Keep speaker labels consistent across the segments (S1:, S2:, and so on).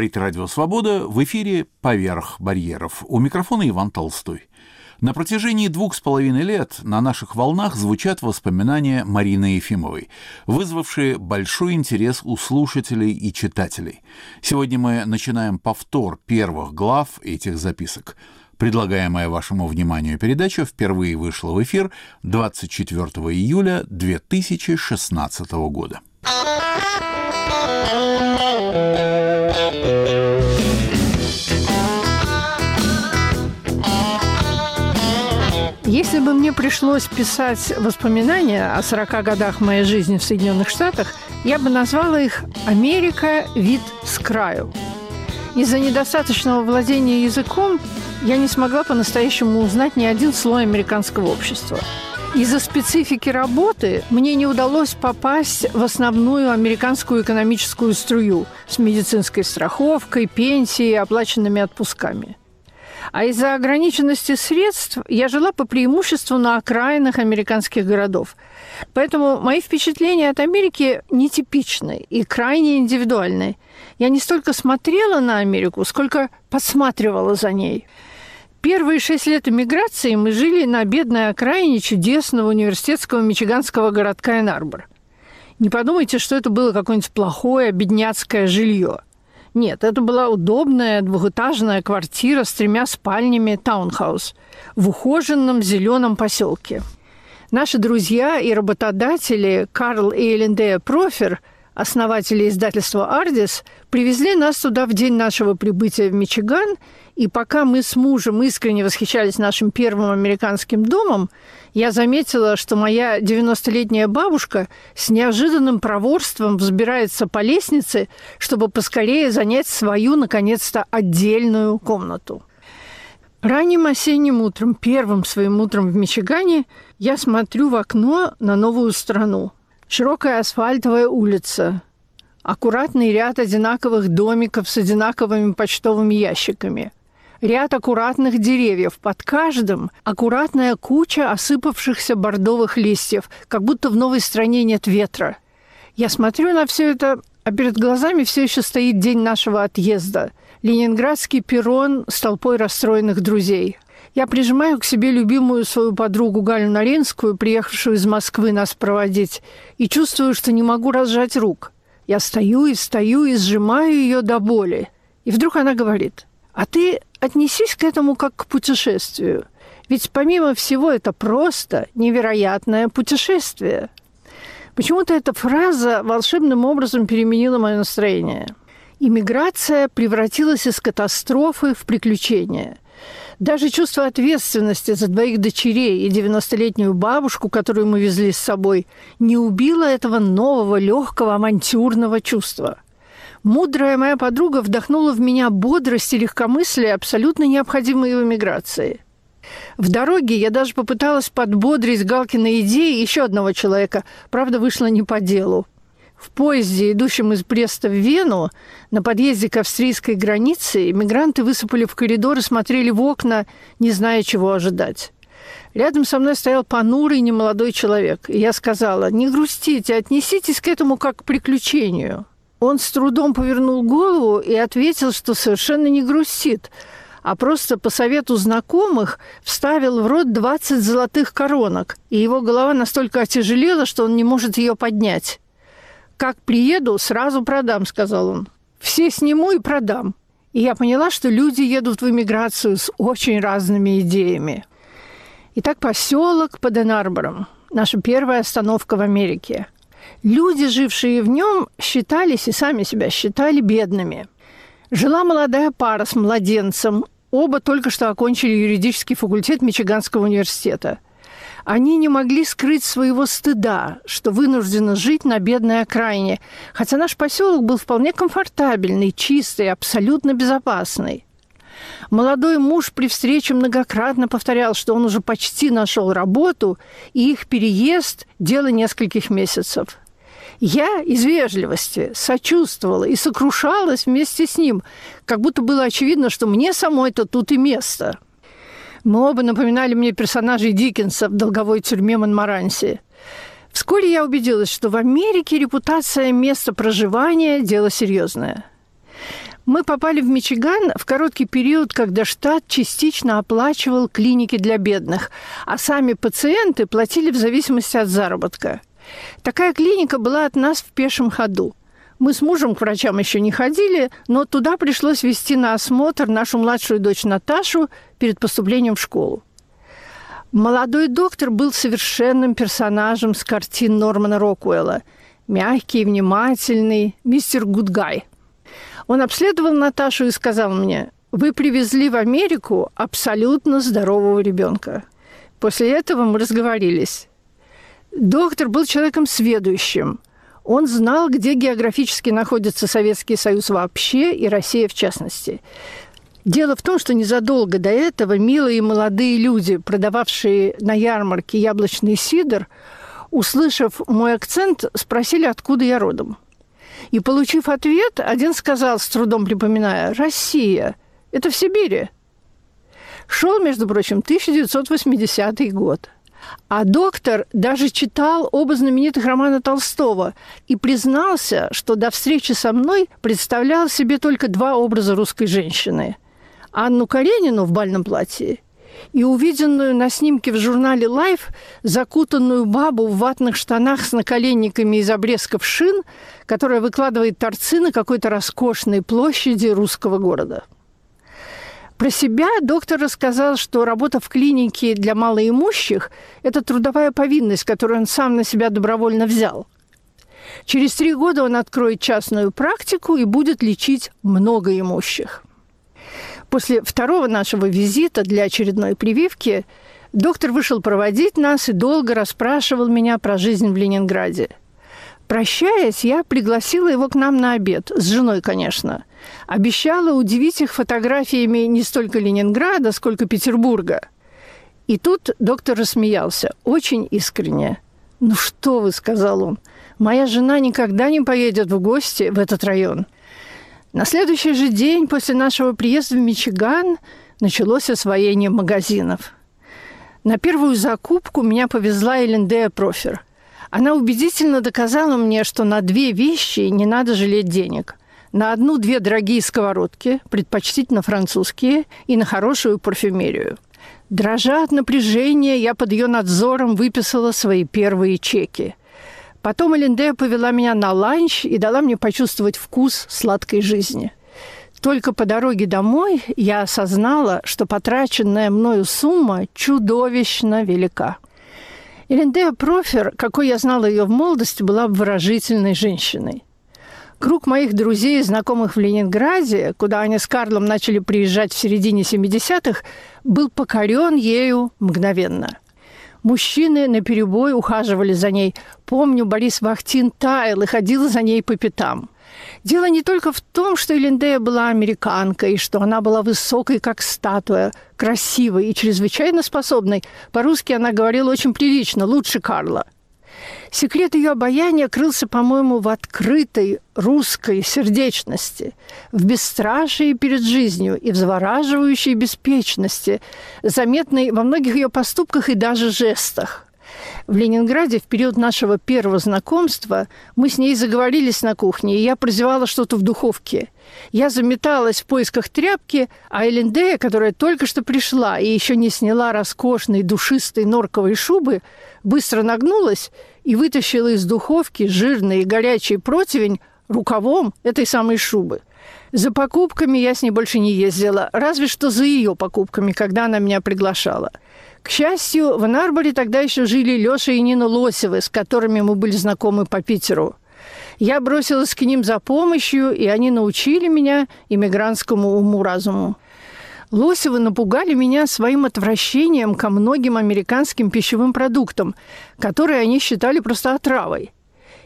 S1: Говорит Радио Свобода в эфире «Поверх барьеров». У микрофона Иван Толстой. На протяжении двух с половиной лет на наших волнах звучат воспоминания Марины Ефимовой, вызвавшие большой интерес у слушателей и читателей. Сегодня мы начинаем повтор первых глав этих записок. Предлагаемая вашему вниманию передача впервые вышла в эфир 24 июля 2016 года.
S2: Если бы мне пришлось писать воспоминания о 40 годах моей жизни в Соединенных Штатах, я бы назвала их «Америка. Вид с краю». Из-за недостаточного владения языком я не смогла по-настоящему узнать ни один слой американского общества – из-за специфики работы мне не удалось попасть в основную американскую экономическую струю с медицинской страховкой, пенсией, оплаченными отпусками. А из-за ограниченности средств я жила по преимуществу на окраинах американских городов. Поэтому мои впечатления от Америки нетипичны и крайне индивидуальны. Я не столько смотрела на Америку, сколько подсматривала за ней – Первые шесть лет эмиграции мы жили на бедной окраине чудесного университетского мичиганского городка Энарбор. Не подумайте, что это было какое-нибудь плохое бедняцкое жилье. Нет, это была удобная двухэтажная квартира с тремя спальнями таунхаус в ухоженном зеленом поселке. Наши друзья и работодатели Карл и Элендея Профер, основатели издательства «Ардис», привезли нас туда в день нашего прибытия в Мичиган – и пока мы с мужем искренне восхищались нашим первым американским домом, я заметила, что моя 90-летняя бабушка с неожиданным проворством взбирается по лестнице, чтобы поскорее занять свою, наконец-то, отдельную комнату. Ранним осенним утром, первым своим утром в Мичигане, я смотрю в окно на новую страну. Широкая асфальтовая улица, аккуратный ряд одинаковых домиков с одинаковыми почтовыми ящиками – ряд аккуратных деревьев. Под каждым аккуратная куча осыпавшихся бордовых листьев, как будто в новой стране нет ветра. Я смотрю на все это, а перед глазами все еще стоит день нашего отъезда. Ленинградский перрон с толпой расстроенных друзей. Я прижимаю к себе любимую свою подругу Галю Наринскую, приехавшую из Москвы нас проводить, и чувствую, что не могу разжать рук. Я стою и стою и сжимаю ее до боли. И вдруг она говорит, а ты отнесись к этому как к путешествию. Ведь помимо всего это просто невероятное путешествие. Почему-то эта фраза волшебным образом переменила мое настроение. Иммиграция превратилась из катастрофы в приключение. Даже чувство ответственности за двоих дочерей и 90-летнюю бабушку, которую мы везли с собой, не убило этого нового, легкого, авантюрного чувства – Мудрая моя подруга вдохнула в меня бодрость и легкомыслие, абсолютно необходимые в эмиграции. В дороге я даже попыталась подбодрить Галкина идеи еще одного человека, правда, вышло не по делу. В поезде, идущем из Бреста в Вену, на подъезде к австрийской границе, иммигранты высыпали в коридор и смотрели в окна, не зная, чего ожидать. Рядом со мной стоял понурый немолодой человек. И я сказала, не грустите, отнеситесь к этому как к приключению. Он с трудом повернул голову и ответил, что совершенно не грустит, а просто по совету знакомых вставил в рот 20 золотых коронок, и его голова настолько отяжелела, что он не может ее поднять. «Как приеду, сразу продам», — сказал он. «Все сниму и продам». И я поняла, что люди едут в эмиграцию с очень разными идеями. Итак, поселок под Энарбором. Наша первая остановка в Америке – Люди, жившие в нем, считались и сами себя считали бедными. Жила молодая пара с младенцем. Оба только что окончили юридический факультет Мичиганского университета. Они не могли скрыть своего стыда, что вынуждены жить на бедной окраине, хотя наш поселок был вполне комфортабельный, чистый, абсолютно безопасный. Молодой муж при встрече многократно повторял, что он уже почти нашел работу, и их переезд – дело нескольких месяцев. Я из вежливости сочувствовала и сокрушалась вместе с ним, как будто было очевидно, что мне самой-то тут и место. Мы оба напоминали мне персонажей Диккенса в долговой тюрьме Монмаранси. Вскоре я убедилась, что в Америке репутация места проживания – дело серьезное – Мы попали в Мичиган в короткий период, когда штат частично оплачивал клиники для бедных, а сами пациенты платили в зависимости от заработка. Такая клиника была от нас в пешем ходу. Мы с мужем к врачам еще не ходили, но туда пришлось вести на осмотр нашу младшую дочь Наташу перед поступлением в школу. Молодой доктор был совершенным персонажем с картин Нормана Рокуэлла. Мягкий, внимательный, мистер Гудгай. Он обследовал Наташу и сказал мне, «Вы привезли в Америку абсолютно здорового ребенка». После этого мы разговорились. Доктор был человеком сведущим – он знал, где географически находится Советский Союз вообще и Россия в частности. Дело в том, что незадолго до этого милые молодые люди, продававшие на ярмарке яблочный сидр, услышав мой акцент, спросили, откуда я родом. И, получив ответ, один сказал, с трудом припоминая, «Россия. Это в Сибири». Шел, между прочим, 1980 год – а доктор даже читал оба знаменитых романа Толстого и признался, что до встречи со мной представлял себе только два образа русской женщины. Анну Каренину в бальном платье и увиденную на снимке в журнале Life закутанную бабу в ватных штанах с наколенниками из обрезков шин, которая выкладывает торцы на какой-то роскошной площади русского города. Про себя доктор рассказал, что работа в клинике для малоимущих – это трудовая повинность, которую он сам на себя добровольно взял. Через три года он откроет частную практику и будет лечить многоимущих. После второго нашего визита для очередной прививки доктор вышел проводить нас и долго расспрашивал меня про жизнь в Ленинграде. Прощаясь, я пригласила его к нам на обед, с женой, конечно – обещала удивить их фотографиями не столько Ленинграда, сколько Петербурга. И тут доктор рассмеялся, очень искренне. «Ну что вы», — сказал он, — «моя жена никогда не поедет в гости в этот район». На следующий же день после нашего приезда в Мичиган началось освоение магазинов. На первую закупку меня повезла Элендея Профер. Она убедительно доказала мне, что на две вещи не надо жалеть денег на одну-две дорогие сковородки, предпочтительно французские, и на хорошую парфюмерию. Дрожа от напряжения, я под ее надзором выписала свои первые чеки. Потом Элиндея повела меня на ланч и дала мне почувствовать вкус сладкой жизни. Только по дороге домой я осознала, что потраченная мною сумма чудовищно велика. Элиндея Профер, какой я знала ее в молодости, была выражительной женщиной. Круг моих друзей и знакомых в Ленинграде, куда они с Карлом начали приезжать в середине 70-х, был покорен ею мгновенно. Мужчины на перебой ухаживали за ней. Помню, Борис Вахтин таял и ходил за ней по пятам. Дело не только в том, что Элендея была американкой, что она была высокой, как статуя, красивой и чрезвычайно способной. По-русски она говорила очень прилично, лучше Карла – Секрет ее обаяния крылся, по-моему, в открытой русской сердечности, в бесстрашии перед жизнью и в завораживающей беспечности, заметной во многих ее поступках и даже жестах. В Ленинграде в период нашего первого знакомства мы с ней заговорились на кухне, и я прозевала что-то в духовке. Я заметалась в поисках тряпки, а Элендея, которая только что пришла и еще не сняла роскошной душистой норковой шубы, быстро нагнулась и вытащила из духовки жирный и горячий противень рукавом этой самой шубы. За покупками я с ней больше не ездила, разве что за ее покупками, когда она меня приглашала. К счастью, в Нарборе тогда еще жили Леша и Нина Лосевы, с которыми мы были знакомы по Питеру. Я бросилась к ним за помощью, и они научили меня иммигрантскому уму-разуму. Лосевы напугали меня своим отвращением ко многим американским пищевым продуктам, которые они считали просто отравой.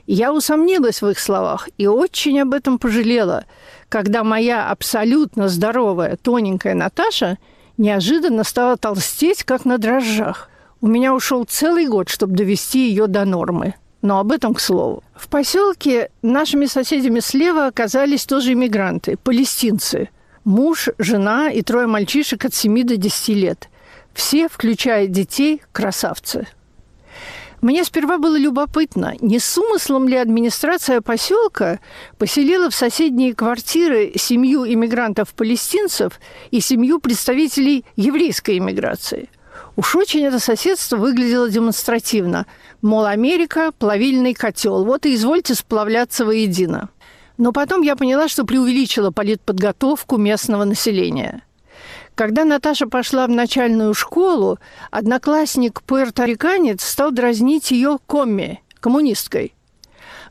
S2: Я усомнилась в их словах и очень об этом пожалела, когда моя абсолютно здоровая, тоненькая Наташа неожиданно стала толстеть, как на дрожжах. У меня ушел целый год, чтобы довести ее до нормы. Но об этом к слову. В поселке нашими соседями слева оказались тоже иммигранты, палестинцы – Муж, жена и трое мальчишек от 7 до 10 лет. Все, включая детей, красавцы. Мне сперва было любопытно, не с умыслом ли администрация поселка поселила в соседние квартиры семью иммигрантов-палестинцев и семью представителей еврейской иммиграции. Уж очень это соседство выглядело демонстративно. Мол, Америка – плавильный котел, вот и извольте сплавляться воедино. Но потом я поняла, что преувеличила политподготовку местного населения – когда Наташа пошла в начальную школу, одноклассник пуэрториканец стал дразнить ее комми, коммунисткой.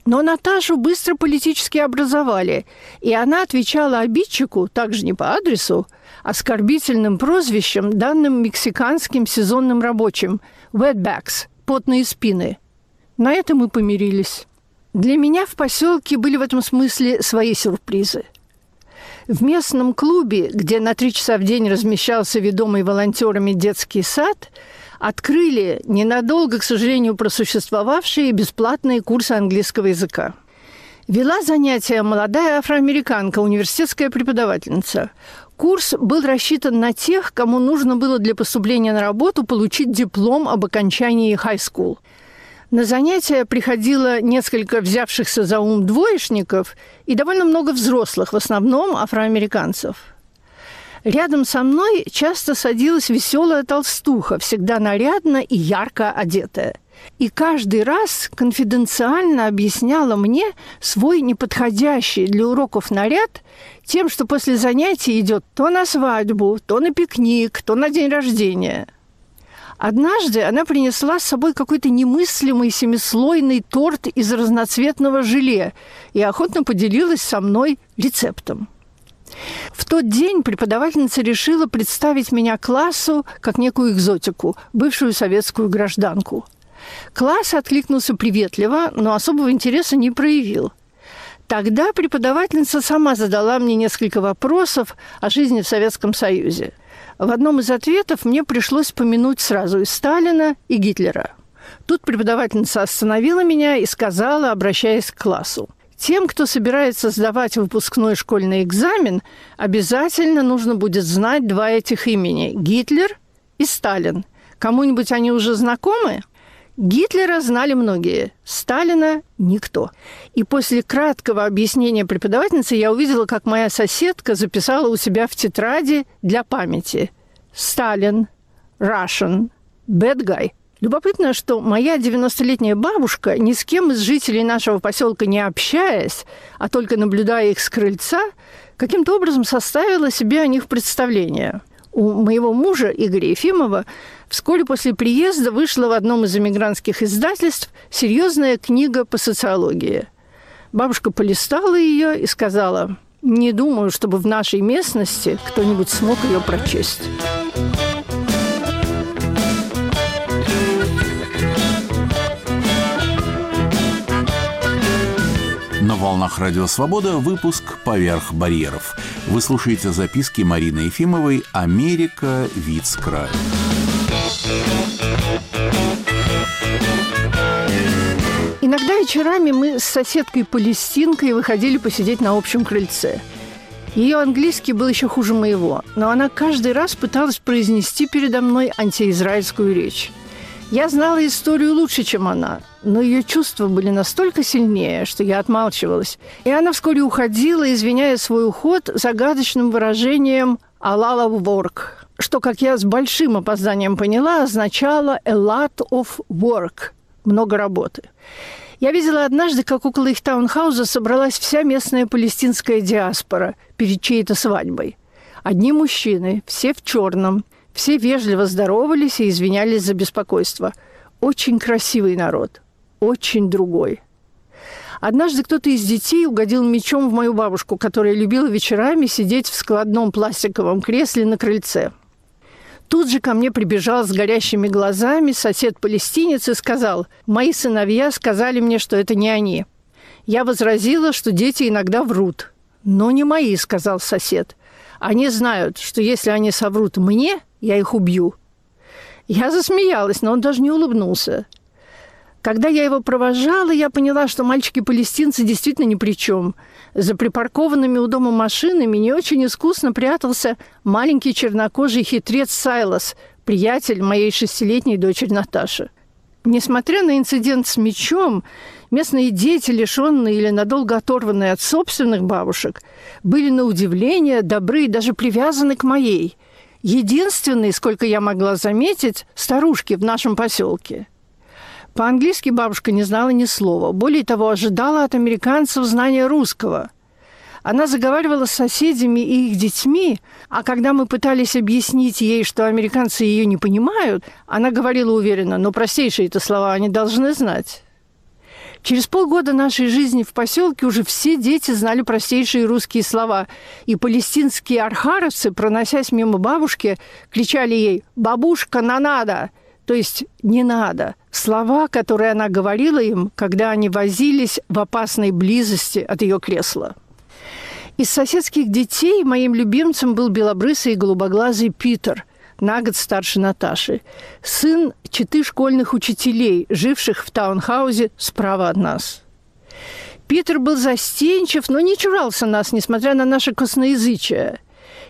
S2: Но Наташу быстро политически образовали, и она отвечала обидчику, также не по адресу, оскорбительным прозвищем, данным мексиканским сезонным рабочим – «wetbacks» – «потные спины». На этом мы помирились. Для меня в поселке были в этом смысле свои сюрпризы. В местном клубе, где на три часа в день размещался ведомый волонтерами детский сад, открыли ненадолго, к сожалению, просуществовавшие бесплатные курсы английского языка. Вела занятия молодая афроамериканка, университетская преподавательница. Курс был рассчитан на тех, кому нужно было для поступления на работу получить диплом об окончании high school – на занятия приходило несколько взявшихся за ум двоечников и довольно много взрослых, в основном афроамериканцев. Рядом со мной часто садилась веселая толстуха, всегда нарядно и ярко одетая. И каждый раз конфиденциально объясняла мне свой неподходящий для уроков наряд тем, что после занятий идет то на свадьбу, то на пикник, то на день рождения – Однажды она принесла с собой какой-то немыслимый семислойный торт из разноцветного желе и охотно поделилась со мной рецептом. В тот день преподавательница решила представить меня классу как некую экзотику, бывшую советскую гражданку. Класс откликнулся приветливо, но особого интереса не проявил. Тогда преподавательница сама задала мне несколько вопросов о жизни в Советском Союзе – в одном из ответов мне пришлось помянуть сразу и Сталина, и Гитлера. Тут преподавательница остановила меня и сказала, обращаясь к классу, тем, кто собирается сдавать выпускной школьный экзамен, обязательно нужно будет знать два этих имени – Гитлер и Сталин. Кому-нибудь они уже знакомы? Гитлера знали многие, Сталина – никто. И после краткого объяснения преподавательницы я увидела, как моя соседка записала у себя в тетради для памяти «Сталин, Russian, bad guy». Любопытно, что моя 90-летняя бабушка, ни с кем из жителей нашего поселка не общаясь, а только наблюдая их с крыльца, каким-то образом составила себе о них представление – у моего мужа Игоря Ефимова вскоре после приезда вышла в одном из эмигрантских издательств серьезная книга по социологии. Бабушка полистала ее и сказала, не думаю, чтобы в нашей местности кто-нибудь смог ее прочесть.
S1: На волнах Радио Свобода выпуск «Поверх барьеров». Вы слушаете записки Марины Ефимовой «Америка. Вид с краю».
S2: Иногда вечерами мы с соседкой Палестинкой выходили посидеть на общем крыльце. Ее английский был еще хуже моего, но она каждый раз пыталась произнести передо мной антиизраильскую речь. Я знала историю лучше, чем она, но ее чувства были настолько сильнее, что я отмалчивалась. И она вскоре уходила, извиняя свой уход загадочным выражением «Алала work», что, как я с большим опозданием поняла, означало «a lot of work» – много работы. Я видела однажды, как около их таунхауза собралась вся местная палестинская диаспора перед чьей-то свадьбой. Одни мужчины, все в черном, все вежливо здоровались и извинялись за беспокойство. Очень красивый народ очень другой. Однажды кто-то из детей угодил мечом в мою бабушку, которая любила вечерами сидеть в складном пластиковом кресле на крыльце. Тут же ко мне прибежал с горящими глазами сосед-палестинец и сказал, «Мои сыновья сказали мне, что это не они». Я возразила, что дети иногда врут. «Но не мои», — сказал сосед. «Они знают, что если они соврут мне, я их убью». Я засмеялась, но он даже не улыбнулся. Когда я его провожала, я поняла, что мальчики-палестинцы действительно ни при чем. За припаркованными у дома машинами не очень искусно прятался маленький чернокожий хитрец Сайлос, приятель моей шестилетней дочери Наташи. Несмотря на инцидент с мечом, местные дети, лишенные или надолго оторванные от собственных бабушек, были на удивление добры и даже привязаны к моей. Единственные, сколько я могла заметить, старушки в нашем поселке. По-английски бабушка не знала ни слова. Более того, ожидала от американцев знания русского. Она заговаривала с соседями и их детьми, а когда мы пытались объяснить ей, что американцы ее не понимают, она говорила уверенно, но простейшие это слова они должны знать. Через полгода нашей жизни в поселке уже все дети знали простейшие русские слова, и палестинские архаровцы, проносясь мимо бабушки, кричали ей «Бабушка, на надо!» То есть «не надо», слова, которые она говорила им, когда они возились в опасной близости от ее кресла. Из соседских детей моим любимцем был белобрысый и голубоглазый Питер, на год старше Наташи, сын четы школьных учителей, живших в таунхаузе справа от нас. Питер был застенчив, но не чурался нас, несмотря на наше косноязычие,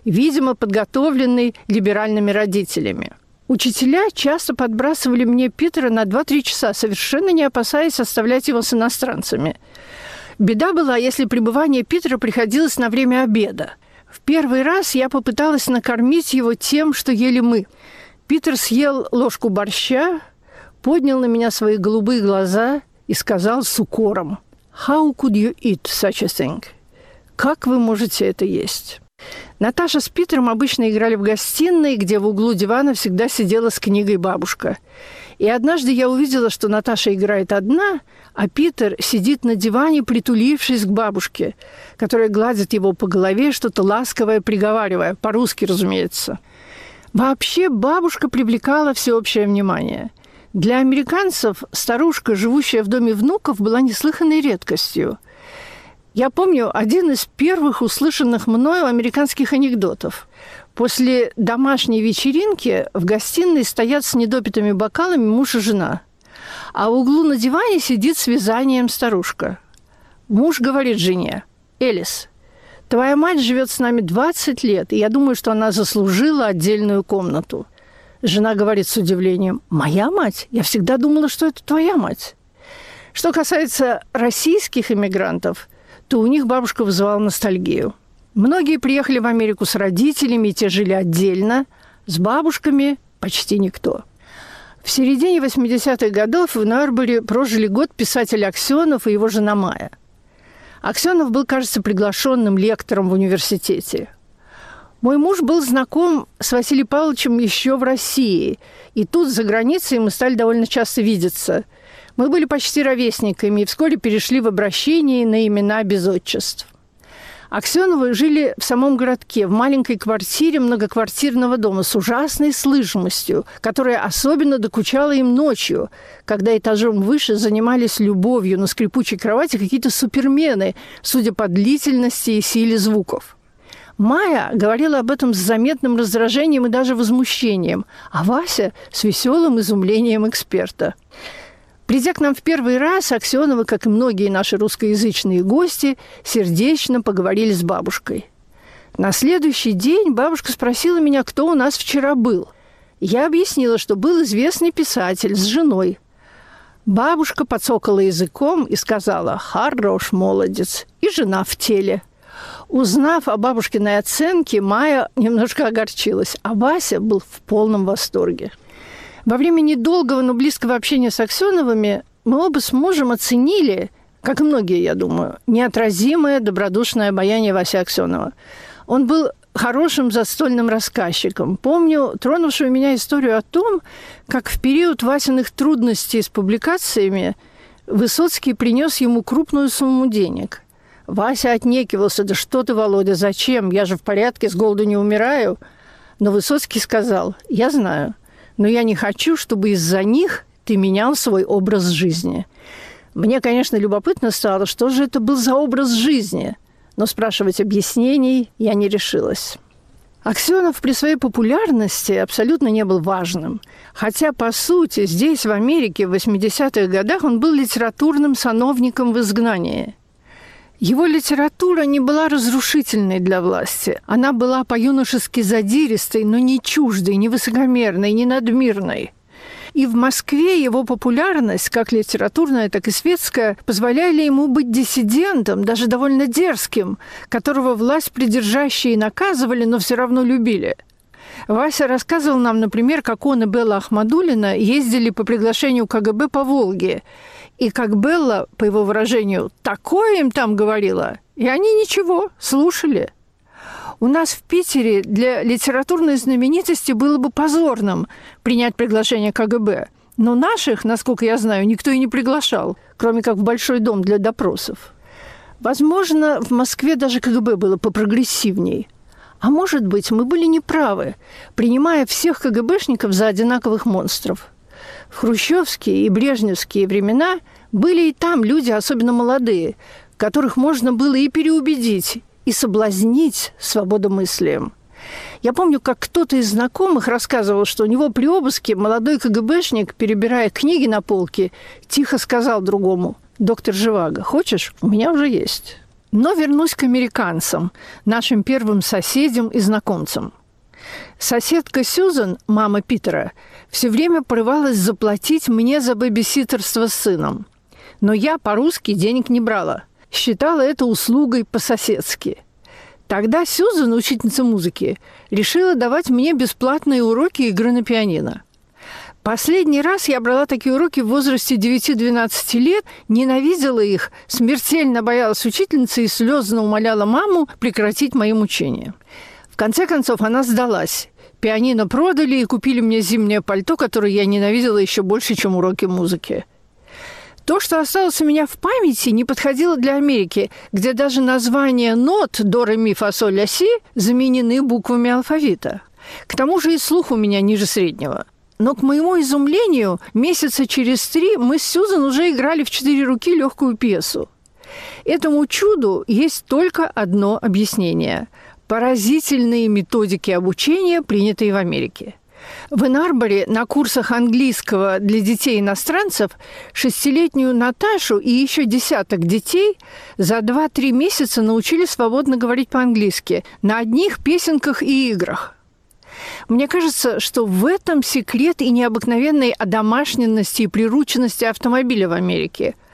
S2: видимо, подготовленный либеральными родителями – Учителя часто подбрасывали мне Питера на 2-3 часа, совершенно не опасаясь оставлять его с иностранцами. Беда была, если пребывание Питера приходилось на время обеда. В первый раз я попыталась накормить его тем, что ели мы. Питер съел ложку борща, поднял на меня свои голубые глаза и сказал с укором «How could you eat such a thing?» «Как вы можете это есть?» Наташа с Питером обычно играли в гостиной, где в углу дивана всегда сидела с книгой бабушка. И однажды я увидела, что Наташа играет одна, а Питер сидит на диване, притулившись к бабушке, которая гладит его по голове, что-то ласковое приговаривая, по-русски, разумеется. Вообще бабушка привлекала всеобщее внимание. Для американцев старушка, живущая в доме внуков, была неслыханной редкостью – я помню один из первых услышанных мною американских анекдотов. После домашней вечеринки в гостиной стоят с недопитыми бокалами муж и жена. А в углу на диване сидит с вязанием старушка. Муж говорит жене, «Элис, твоя мать живет с нами 20 лет, и я думаю, что она заслужила отдельную комнату». Жена говорит с удивлением, «Моя мать? Я всегда думала, что это твоя мать». Что касается российских иммигрантов, то у них бабушка вызывала ностальгию. Многие приехали в Америку с родителями, и те жили отдельно. С бабушками почти никто. В середине 80-х годов в Норборе прожили год писатель Аксенов и его жена Майя. Аксенов был, кажется, приглашенным лектором в университете. Мой муж был знаком с Василием Павловичем еще в России, и тут, за границей, мы стали довольно часто видеться – мы были почти ровесниками и вскоре перешли в обращение на имена без отчеств. Аксеновы жили в самом городке, в маленькой квартире многоквартирного дома с ужасной слышимостью, которая особенно докучала им ночью, когда этажом выше занимались любовью на скрипучей кровати какие-то супермены, судя по длительности и силе звуков. Майя говорила об этом с заметным раздражением и даже возмущением, а Вася – с веселым изумлением эксперта – Придя к нам в первый раз, Аксенова, как и многие наши русскоязычные гости, сердечно поговорили с бабушкой. На следующий день бабушка спросила меня, кто у нас вчера был. Я объяснила, что был известный писатель с женой. Бабушка подсокала языком и сказала «Хорош, молодец!» и жена в теле. Узнав о бабушкиной оценке, Майя немножко огорчилась, а Вася был в полном восторге. Во время недолгого, но близкого общения с Аксеновыми мы оба с мужем оценили, как и многие, я думаю, неотразимое добродушное обаяние Вася Аксенова. Он был хорошим застольным рассказчиком. Помню тронувшую меня историю о том, как в период Васиных трудностей с публикациями Высоцкий принес ему крупную сумму денег. Вася отнекивался, да что ты, Володя, зачем? Я же в порядке, с голоду не умираю. Но Высоцкий сказал, я знаю – но я не хочу, чтобы из-за них ты менял свой образ жизни. Мне, конечно, любопытно стало, что же это был за образ жизни, но спрашивать объяснений я не решилась. Аксенов при своей популярности абсолютно не был важным. Хотя, по сути, здесь, в Америке, в 80-х годах он был литературным сановником в изгнании – его литература не была разрушительной для власти. Она была по-юношески задиристой, но не чуждой, не высокомерной, не надмирной. И в Москве его популярность, как литературная, так и светская, позволяли ему быть диссидентом, даже довольно дерзким, которого власть придержащие наказывали, но все равно любили. Вася рассказывал нам, например, как он и Белла Ахмадулина ездили по приглашению КГБ по Волге. И как Белла, по его выражению, такое им там говорила, и они ничего, слушали – у нас в Питере для литературной знаменитости было бы позорным принять приглашение КГБ. Но наших, насколько я знаю, никто и не приглашал, кроме как в Большой дом для допросов. Возможно, в Москве даже КГБ было попрогрессивней. А может быть, мы были неправы, принимая всех КГБшников за одинаковых монстров. Хрущевские и брежневские времена были и там люди, особенно молодые, которых можно было и переубедить, и соблазнить свободомыслием. Я помню, как кто-то из знакомых рассказывал, что у него при обыске молодой КГБшник, перебирая книги на полке, тихо сказал другому, «Доктор Живаго, хочешь? У меня уже есть». Но вернусь к американцам, нашим первым соседям и знакомцам. Соседка Сьюзан, мама Питера, все время порывалась заплатить мне за бэбиситерство с сыном. Но я по-русски денег не брала – считала это услугой по-соседски. Тогда Сюзан, учительница музыки, решила давать мне бесплатные уроки игры на пианино. Последний раз я брала такие уроки в возрасте 9-12 лет, ненавидела их, смертельно боялась учительницы и слезно умоляла маму прекратить мои мучения. В конце концов, она сдалась. Пианино продали и купили мне зимнее пальто, которое я ненавидела еще больше, чем уроки музыки. То, что осталось у меня в памяти, не подходило для Америки, где даже названия нот до, ре, ми, фа, соль, ля, си заменены буквами алфавита. К тому же и слух у меня ниже среднего. Но, к моему изумлению, месяца через три мы с Сюзан уже играли в четыре руки легкую пьесу. Этому чуду есть только одно объяснение – поразительные методики обучения, принятые в Америке – в Инарборе на курсах английского для детей-иностранцев шестилетнюю Наташу и еще десяток детей за 2-3 месяца научили свободно говорить по-английски на одних песенках и играх. Мне кажется, что в этом секрет и необыкновенной одомашненности и прирученности автомобиля в Америке –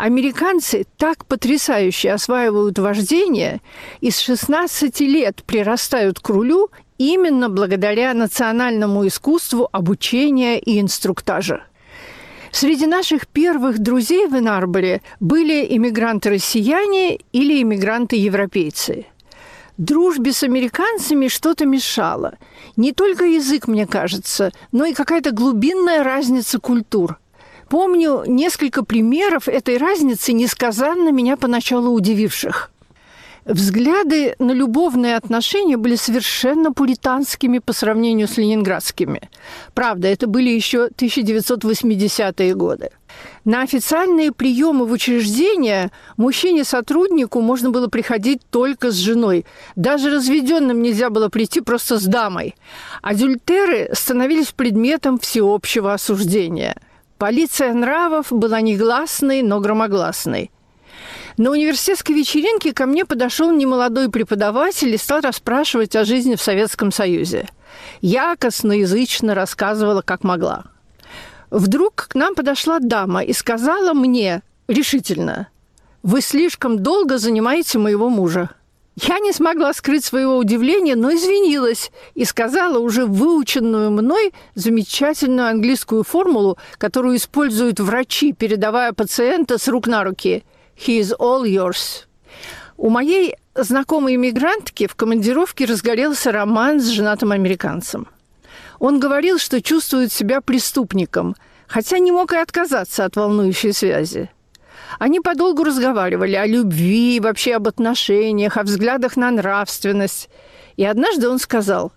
S2: Американцы так потрясающе осваивают вождение и с 16 лет прирастают к рулю именно благодаря национальному искусству обучения и инструктажа. Среди наших первых друзей в Инарборе были иммигранты-россияне или иммигранты-европейцы. Дружбе с американцами что-то мешало. Не только язык, мне кажется, но и какая-то глубинная разница культур. Помню несколько примеров этой разницы, несказанно меня поначалу удививших – Взгляды на любовные отношения были совершенно пуританскими по сравнению с ленинградскими. Правда, это были еще 1980-е годы. На официальные приемы в учреждения мужчине-сотруднику можно было приходить только с женой. Даже разведенным нельзя было прийти просто с дамой. Адюльтеры становились предметом всеобщего осуждения. Полиция нравов была негласной, но громогласной – на университетской вечеринке ко мне подошел немолодой преподаватель и стал расспрашивать о жизни в Советском Союзе. Я косноязычно рассказывала, как могла. Вдруг к нам подошла дама и сказала мне решительно, «Вы слишком долго занимаете моего мужа». Я не смогла скрыть своего удивления, но извинилась и сказала уже выученную мной замечательную английскую формулу, которую используют врачи, передавая пациента с рук на руки – He is all yours. У моей знакомой иммигрантки в командировке разгорелся роман с женатым американцем. Он говорил, что чувствует себя преступником, хотя не мог и отказаться от волнующей связи. Они подолгу разговаривали о любви, вообще об отношениях, о взглядах на нравственность. И однажды он сказал,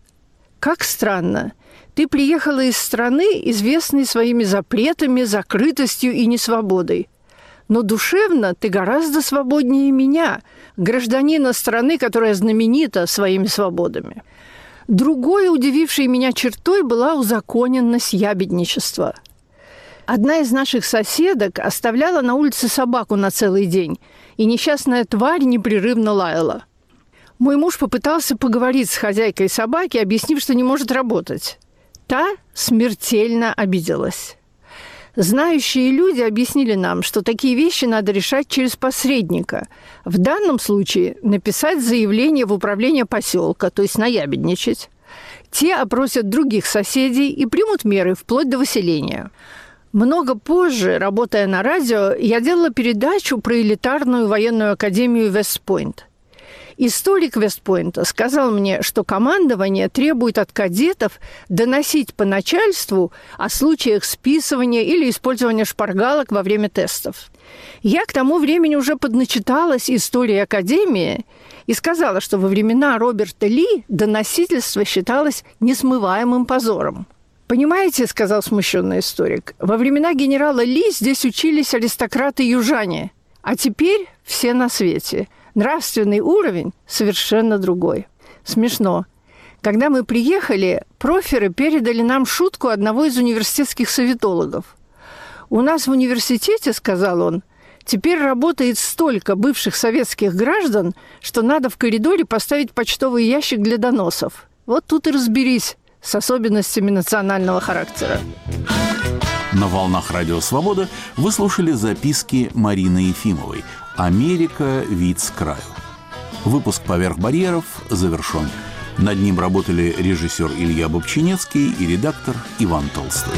S2: «Как странно, ты приехала из страны, известной своими запретами, закрытостью и несвободой но душевно ты гораздо свободнее меня, гражданина страны, которая знаменита своими свободами. Другой удивившей меня чертой была узаконенность ябедничества. Одна из наших соседок оставляла на улице собаку на целый день, и несчастная тварь непрерывно лаяла. Мой муж попытался поговорить с хозяйкой собаки, объяснив, что не может работать. Та смертельно обиделась. Знающие люди объяснили нам, что такие вещи надо решать через посредника. В данном случае написать заявление в управление поселка, то есть наябедничать. Те опросят других соседей и примут меры вплоть до выселения. Много позже, работая на радио, я делала передачу про элитарную военную академию Вестпойнт – Историк Вестпойнта сказал мне, что командование требует от кадетов доносить по начальству о случаях списывания или использования шпаргалок во время тестов. Я к тому времени уже подначиталась истории Академии и сказала, что во времена Роберта Ли доносительство считалось несмываемым позором. «Понимаете, — сказал смущенный историк, — во времена генерала Ли здесь учились аристократы-южане, а теперь все на свете – нравственный уровень совершенно другой. Смешно. Когда мы приехали, проферы передали нам шутку одного из университетских советологов. «У нас в университете, — сказал он, — теперь работает столько бывших советских граждан, что надо в коридоре поставить почтовый ящик для доносов. Вот тут и разберись с особенностями национального характера».
S1: На волнах Радио Свобода вы слушали записки Марины Ефимовой «Америка. Вид с краю». Выпуск «Поверх барьеров» завершен. Над ним работали режиссер Илья Бобчинецкий и редактор Иван Толстой.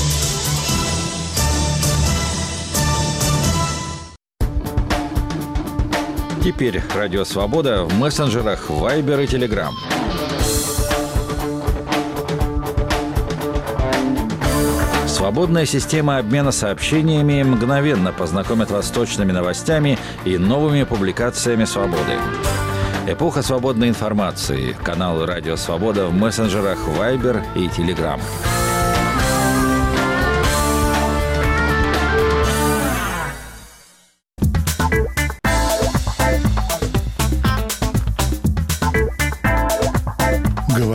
S3: Теперь Радио Свобода в мессенджерах Viber и Telegram. Свободная система обмена сообщениями мгновенно познакомит вас с точными новостями и новыми публикациями «Свободы». Эпоха свободной информации. Канал «Радио Свобода» в мессенджерах Viber и Telegram.